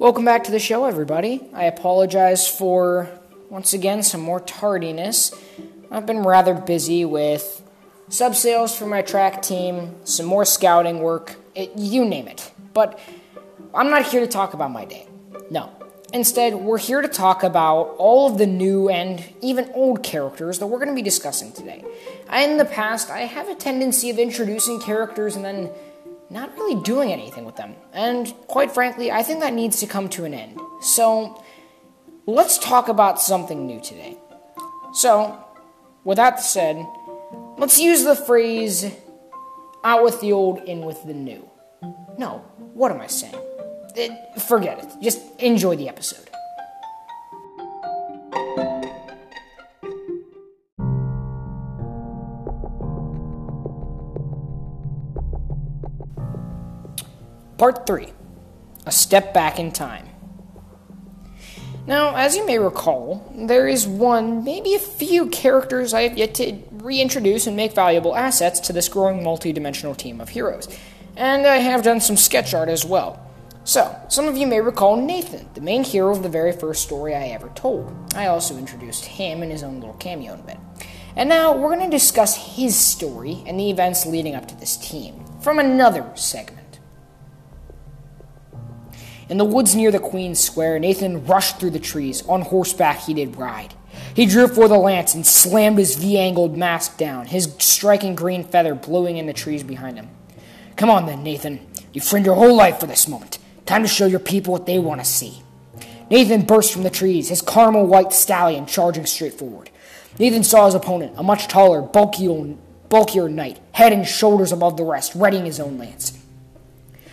Welcome back to the show, everybody. I apologize for, once again, some more tardiness. I've been rather busy with sub sales for my track team, some more scouting work, it, you name it. But I'm not here to talk about my day. No. Instead, we're here to talk about all of the new and even old characters that we're going to be discussing today. In the past, I have a tendency of introducing characters and then not really doing anything with them. And quite frankly, I think that needs to come to an end. So, let's talk about something new today. So, with that said, let's use the phrase out with the old, in with the new. No, what am I saying? It, forget it. Just enjoy the episode. Part 3 A Step Back in Time. Now, as you may recall, there is one, maybe a few characters I have yet to reintroduce and make valuable assets to this growing multi-dimensional team of heroes. And I have done some sketch art as well. So, some of you may recall Nathan, the main hero of the very first story I ever told. I also introduced him in his own little cameo in a bit. And now we're going to discuss his story and the events leading up to this team from another segment. In the woods near the Queen's Square, Nathan rushed through the trees. On horseback, he did ride. He drew for the lance and slammed his V angled mask down, his striking green feather blowing in the trees behind him. Come on then, Nathan. You've trained your whole life for this moment. Time to show your people what they want to see. Nathan burst from the trees, his caramel white stallion charging straight forward. Nathan saw his opponent, a much taller, bulkier, bulkier knight, head and shoulders above the rest, readying his own lance.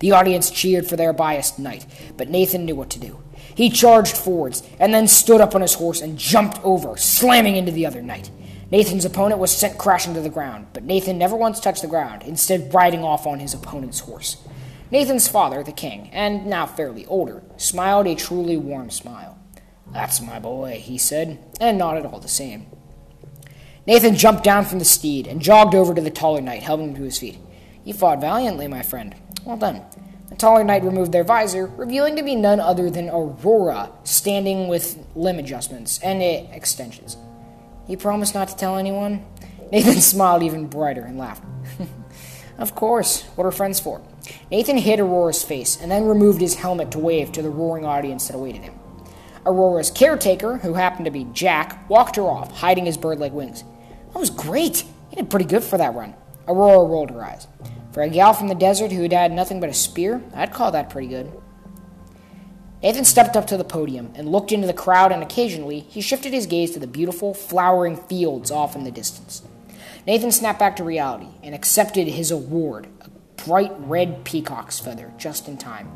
The audience cheered for their biased knight, but Nathan knew what to do. He charged forwards and then stood up on his horse and jumped over, slamming into the other knight. Nathan's opponent was sent crashing to the ground, but Nathan never once touched the ground, instead, riding off on his opponent's horse. Nathan's father, the king, and now fairly older, smiled a truly warm smile. That's my boy, he said, and nodded all the same. Nathan jumped down from the steed and jogged over to the taller knight, helping him to his feet. You fought valiantly, my friend. Well done. The taller knight removed their visor, revealing to be none other than Aurora, standing with limb adjustments and extensions. You promised not to tell anyone? Nathan smiled even brighter and laughed. of course. What are friends for? Nathan hit Aurora's face and then removed his helmet to wave to the roaring audience that awaited him. Aurora's caretaker, who happened to be Jack, walked her off, hiding his bird like wings. That was great. He did pretty good for that run. Aurora rolled her eyes. For a gal from the desert who'd had nothing but a spear, I'd call that pretty good. Nathan stepped up to the podium and looked into the crowd, and occasionally he shifted his gaze to the beautiful, flowering fields off in the distance. Nathan snapped back to reality and accepted his award, a bright red peacock's feather, just in time.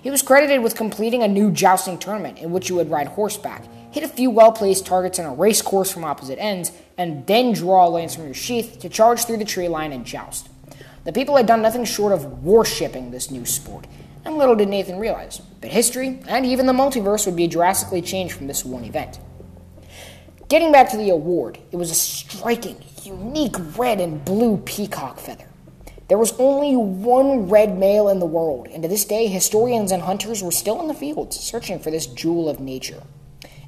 He was credited with completing a new jousting tournament in which you would ride horseback, hit a few well placed targets on a race course from opposite ends, and then draw a lance from your sheath to charge through the tree line and joust. The people had done nothing short of worshipping this new sport, and little did Nathan realize that history and even the multiverse would be drastically changed from this one event. Getting back to the award, it was a striking, unique red and blue peacock feather. There was only one red male in the world, and to this day, historians and hunters were still in the fields searching for this jewel of nature.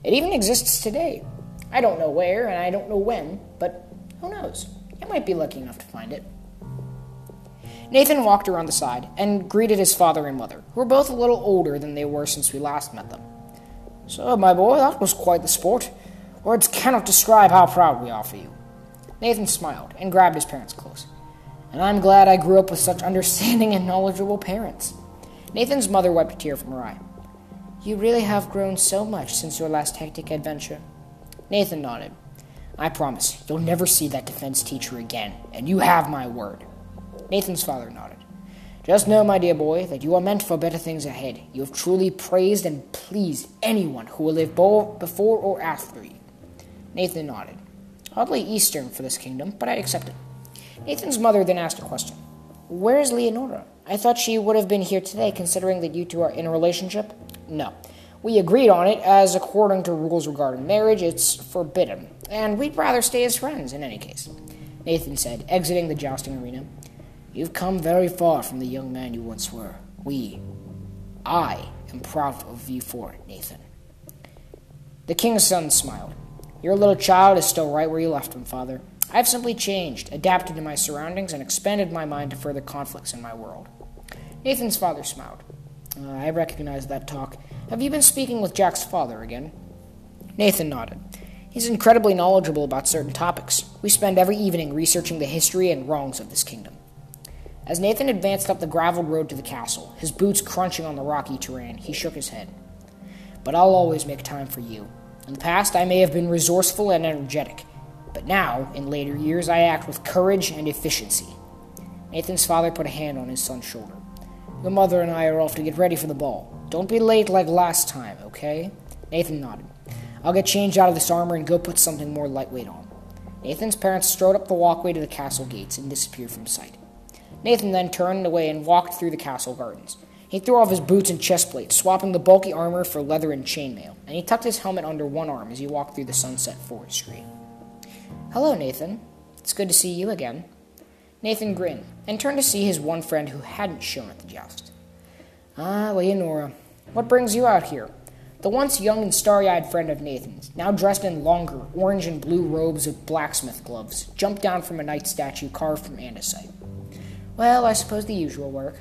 It even exists today. I don't know where and I don't know when, but who knows? You might be lucky enough to find it. Nathan walked around the side and greeted his father and mother, who were both a little older than they were since we last met them. So, my boy, that was quite the sport. Words cannot describe how proud we are for you. Nathan smiled and grabbed his parents close. And I'm glad I grew up with such understanding and knowledgeable parents. Nathan's mother wiped a tear from her eye. You really have grown so much since your last hectic adventure. Nathan nodded. I promise, you'll never see that defense teacher again, and you have my word. Nathan's father nodded. Just know, my dear boy, that you are meant for better things ahead. You have truly praised and pleased anyone who will live before or after you. Nathan nodded. Hardly Eastern for this kingdom, but I accept it. Nathan's mother then asked a question. Where is Leonora? I thought she would have been here today, considering that you two are in a relationship. No. We agreed on it, as according to rules regarding marriage, it's forbidden, and we'd rather stay as friends in any case. Nathan said, exiting the jousting arena. You've come very far from the young man you once were. We, I, am proud of you for it, Nathan. The king's son smiled. Your little child is still right where you left him, father. I have simply changed, adapted to my surroundings, and expanded my mind to further conflicts in my world. Nathan's father smiled. Uh, I recognize that talk. Have you been speaking with Jack's father again? Nathan nodded. He's incredibly knowledgeable about certain topics. We spend every evening researching the history and wrongs of this kingdom. As Nathan advanced up the graveled road to the castle, his boots crunching on the rocky terrain, he shook his head. But I'll always make time for you. In the past, I may have been resourceful and energetic, but now, in later years, I act with courage and efficiency. Nathan's father put a hand on his son's shoulder. Your mother and I are off to get ready for the ball. Don't be late like last time, okay? Nathan nodded. I'll get changed out of this armor and go put something more lightweight on. Nathan's parents strode up the walkway to the castle gates and disappeared from sight. Nathan then turned away and walked through the castle gardens. He threw off his boots and chestplate, swapping the bulky armor for leather and chainmail, and he tucked his helmet under one arm as he walked through the sunset forest. Hello, Nathan. It's good to see you again. Nathan grinned and turned to see his one friend who hadn't shown at the joust. Ah, Leonora, what brings you out here? The once young and starry eyed friend of Nathan's, now dressed in longer orange and blue robes with blacksmith gloves, jumped down from a knight statue carved from andesite. Well, I suppose the usual work.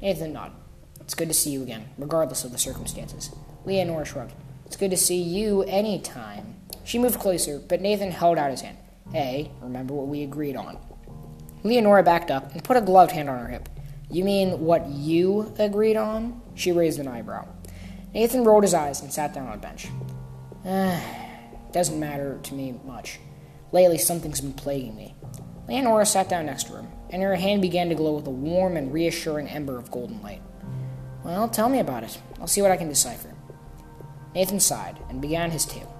Nathan nodded. It's good to see you again, regardless of the circumstances. Leonora shrugged. It's good to see you any time. She moved closer, but Nathan held out his hand. Hey, remember what we agreed on. Leonora backed up and put a gloved hand on her hip. You mean what you agreed on? She raised an eyebrow. Nathan rolled his eyes and sat down on a bench. Doesn't matter to me much. Lately, something's been plaguing me. Leonora sat down next to him, and her hand began to glow with a warm and reassuring ember of golden light. Well, tell me about it. I'll see what I can decipher. Nathan sighed and began his tale.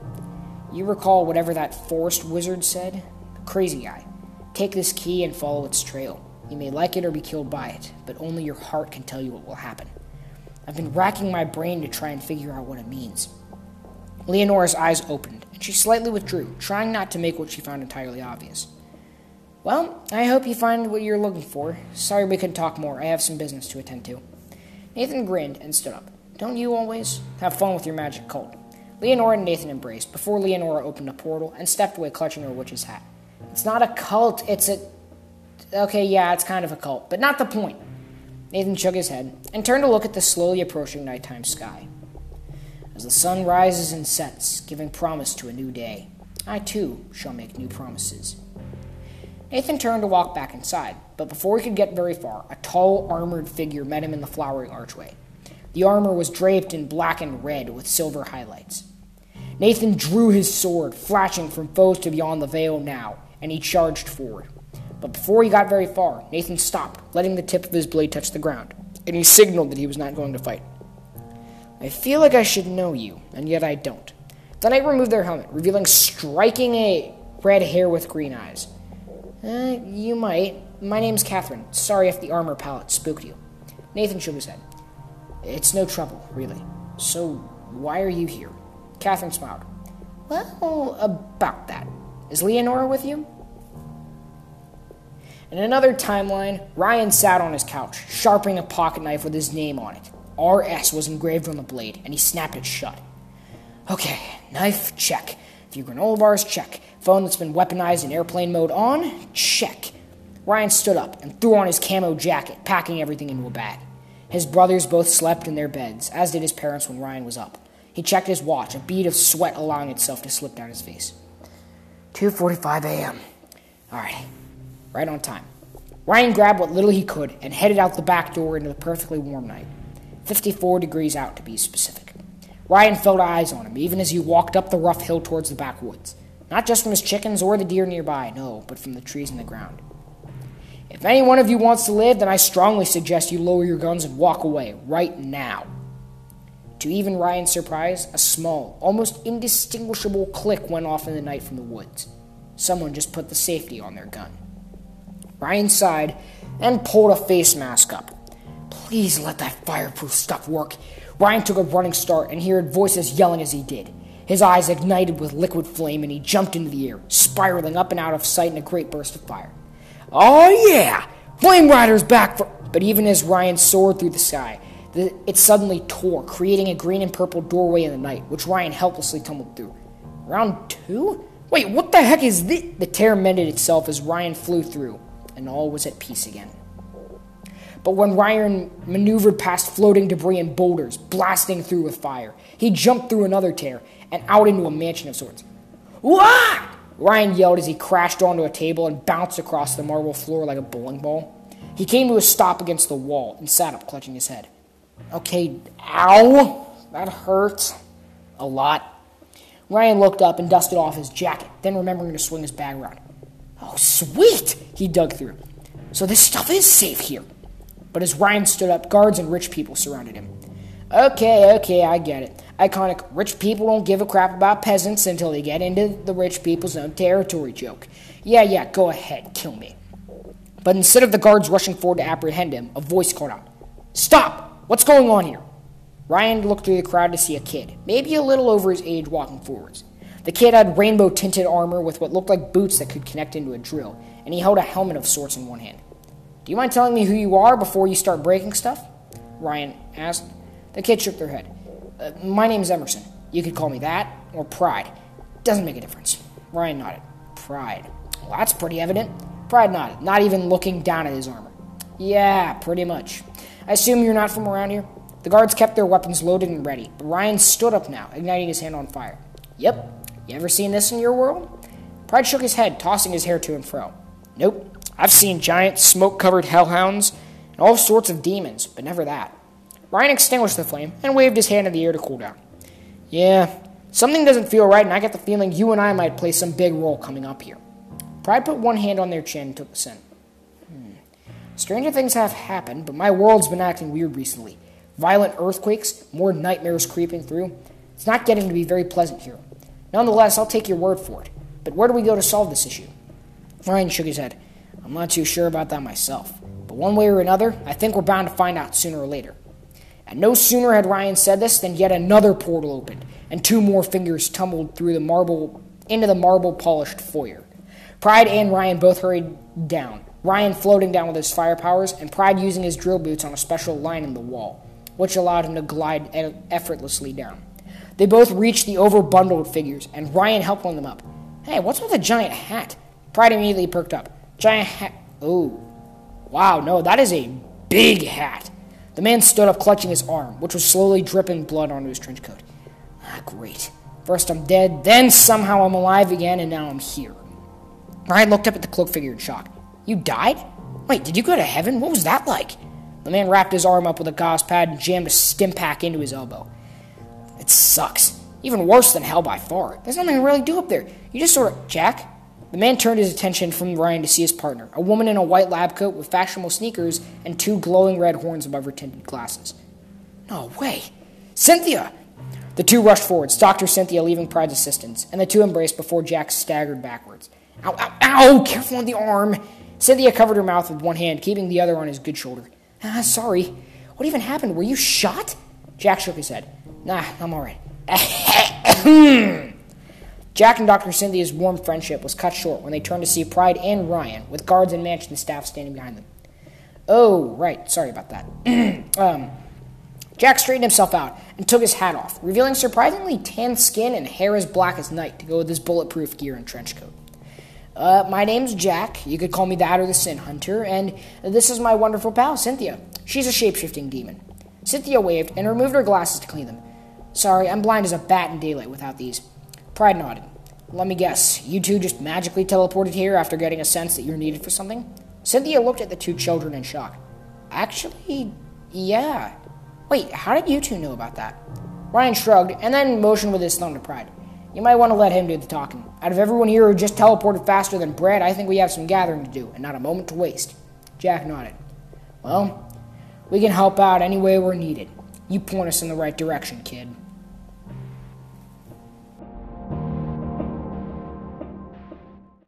You recall whatever that forest wizard said? The crazy guy. Take this key and follow its trail. You may like it or be killed by it, but only your heart can tell you what will happen. I've been racking my brain to try and figure out what it means. Leonora's eyes opened, and she slightly withdrew, trying not to make what she found entirely obvious. Well, I hope you find what you're looking for. Sorry we couldn't talk more. I have some business to attend to. Nathan grinned and stood up. Don't you always? Have fun with your magic cult. Leonora and Nathan embraced before Leonora opened a portal and stepped away clutching her witch's hat. It's not a cult, it's a. Okay, yeah, it's kind of a cult, but not the point. Nathan shook his head and turned to look at the slowly approaching nighttime sky. As the sun rises and sets, giving promise to a new day, I too shall make new promises. Nathan turned to walk back inside, but before he could get very far, a tall, armored figure met him in the flowering archway. The armor was draped in black and red with silver highlights. Nathan drew his sword, flashing from foes to beyond the veil now, and he charged forward. But before he got very far, Nathan stopped, letting the tip of his blade touch the ground, and he signaled that he was not going to fight. I feel like I should know you, and yet I don't. The knight removed their helmet, revealing striking a red hair with green eyes. Uh, you might. My name's Catherine. Sorry if the armor palette spooked you. Nathan shook his head. It's no trouble, really. So, why are you here? Catherine smiled. Well, about that. Is Leonora with you? In another timeline, Ryan sat on his couch, sharpening a pocket knife with his name on it. RS was engraved on the blade, and he snapped it shut. Okay, knife, check. Few granola bars, check. Phone that's been weaponized in airplane mode on, check. Ryan stood up and threw on his camo jacket, packing everything into a bag. His brothers both slept in their beds, as did his parents when Ryan was up. He checked his watch, a bead of sweat allowing itself to slip down his face. 2:45 a.m. All right, right on time. Ryan grabbed what little he could and headed out the back door into the perfectly warm night. 54 degrees out, to be specific. Ryan felt eyes on him, even as he walked up the rough hill towards the backwoods. Not just from his chickens or the deer nearby, no, but from the trees in the ground. If any one of you wants to live, then I strongly suggest you lower your guns and walk away, right now. To even Ryan's surprise, a small, almost indistinguishable click went off in the night from the woods. Someone just put the safety on their gun. Ryan sighed and pulled a face mask up. Please let that fireproof stuff work. Ryan took a running start and he heard voices yelling as he did. His eyes ignited with liquid flame and he jumped into the air, spiraling up and out of sight in a great burst of fire. Oh yeah! Flame Rider's back for. But even as Ryan soared through the sky, The, it suddenly tore, creating a green and purple doorway in the night, which Ryan helplessly tumbled through. Round two? Wait, what the heck is this? The tear mended itself as Ryan flew through, and all was at peace again. But when Ryan maneuvered past floating debris and boulders, blasting through with fire, he jumped through another tear and out into a mansion of sorts. What? Ryan yelled as he crashed onto a table and bounced across the marble floor like a bowling ball. He came to a stop against the wall and sat up, clutching his head. Okay, ow! That hurt. A lot. Ryan looked up and dusted off his jacket, then remembering to swing his bag around. Oh, sweet! He dug through. So this stuff is safe here. But as Ryan stood up, guards and rich people surrounded him. Okay, okay, I get it. Iconic rich people don't give a crap about peasants until they get into the rich people's own territory joke. Yeah, yeah, go ahead, kill me. But instead of the guards rushing forward to apprehend him, a voice called out, Stop! What's going on here? Ryan looked through the crowd to see a kid, maybe a little over his age, walking forwards. The kid had rainbow tinted armor with what looked like boots that could connect into a drill, and he held a helmet of sorts in one hand. Do you mind telling me who you are before you start breaking stuff? Ryan asked. The kids shook their head. Uh, my name's Emerson. You could call me that, or Pride. Doesn't make a difference. Ryan nodded. Pride. Well, that's pretty evident. Pride nodded, not even looking down at his armor. Yeah, pretty much. I assume you're not from around here? The guards kept their weapons loaded and ready, but Ryan stood up now, igniting his hand on fire. Yep. You ever seen this in your world? Pride shook his head, tossing his hair to and fro. Nope. I've seen giant, smoke covered hellhounds and all sorts of demons, but never that. Ryan extinguished the flame and waved his hand in the air to cool down. Yeah, something doesn't feel right, and I get the feeling you and I might play some big role coming up here. Pride put one hand on their chin and took the scent. Hmm. Stranger things have happened, but my world's been acting weird recently. Violent earthquakes, more nightmares creeping through. It's not getting to be very pleasant here. Nonetheless, I'll take your word for it. But where do we go to solve this issue? Ryan shook his head. I'm not too sure about that myself. But one way or another, I think we're bound to find out sooner or later. And no sooner had Ryan said this than yet another portal opened, and two more fingers tumbled through the marble into the marble polished foyer. Pride and Ryan both hurried down, Ryan floating down with his fire powers, and Pride using his drill boots on a special line in the wall, which allowed him to glide effortlessly down. They both reached the overbundled figures, and Ryan helped one of them up. Hey, what's with the giant hat? Pride immediately perked up. Giant hat. Oh. Wow, no, that is a big hat. The man stood up, clutching his arm, which was slowly dripping blood onto his trench coat. Ah, great. First I'm dead, then somehow I'm alive again, and now I'm here. Ryan looked up at the cloak figure in shock. You died? Wait, did you go to heaven? What was that like? The man wrapped his arm up with a gauze pad and jammed a stim pack into his elbow. It sucks. Even worse than hell by far. There's nothing to really do up there. You just sort of. Jack? The man turned his attention from Ryan to see his partner, a woman in a white lab coat with fashionable sneakers and two glowing red horns above her tinted glasses. No way! Cynthia! The two rushed forwards, Dr. Cynthia leaving Pride's assistance, and the two embraced before Jack staggered backwards. Ow, ow, ow! Careful on the arm! Cynthia covered her mouth with one hand, keeping the other on his good shoulder. Ah, sorry. What even happened? Were you shot? Jack shook his head. Nah, I'm alright. Jack and Dr. Cynthia's warm friendship was cut short when they turned to see Pride and Ryan, with guards and mansion staff standing behind them. Oh, right, sorry about that. um, Jack straightened himself out and took his hat off, revealing surprisingly tan skin and hair as black as night to go with his bulletproof gear and trench coat. Uh, my name's Jack. You could call me that or the Sin Hunter, and this is my wonderful pal, Cynthia. She's a shapeshifting demon. Cynthia waved and removed her glasses to clean them. Sorry, I'm blind as a bat in daylight without these. Pride nodded. Let me guess, you two just magically teleported here after getting a sense that you're needed for something? Cynthia looked at the two children in shock. Actually, yeah. Wait, how did you two know about that? Ryan shrugged and then motioned with his thumb to Pride. You might want to let him do the talking. Out of everyone here who just teleported faster than Brad, I think we have some gathering to do, and not a moment to waste. Jack nodded. Well, we can help out any way we're needed. You point us in the right direction, kid.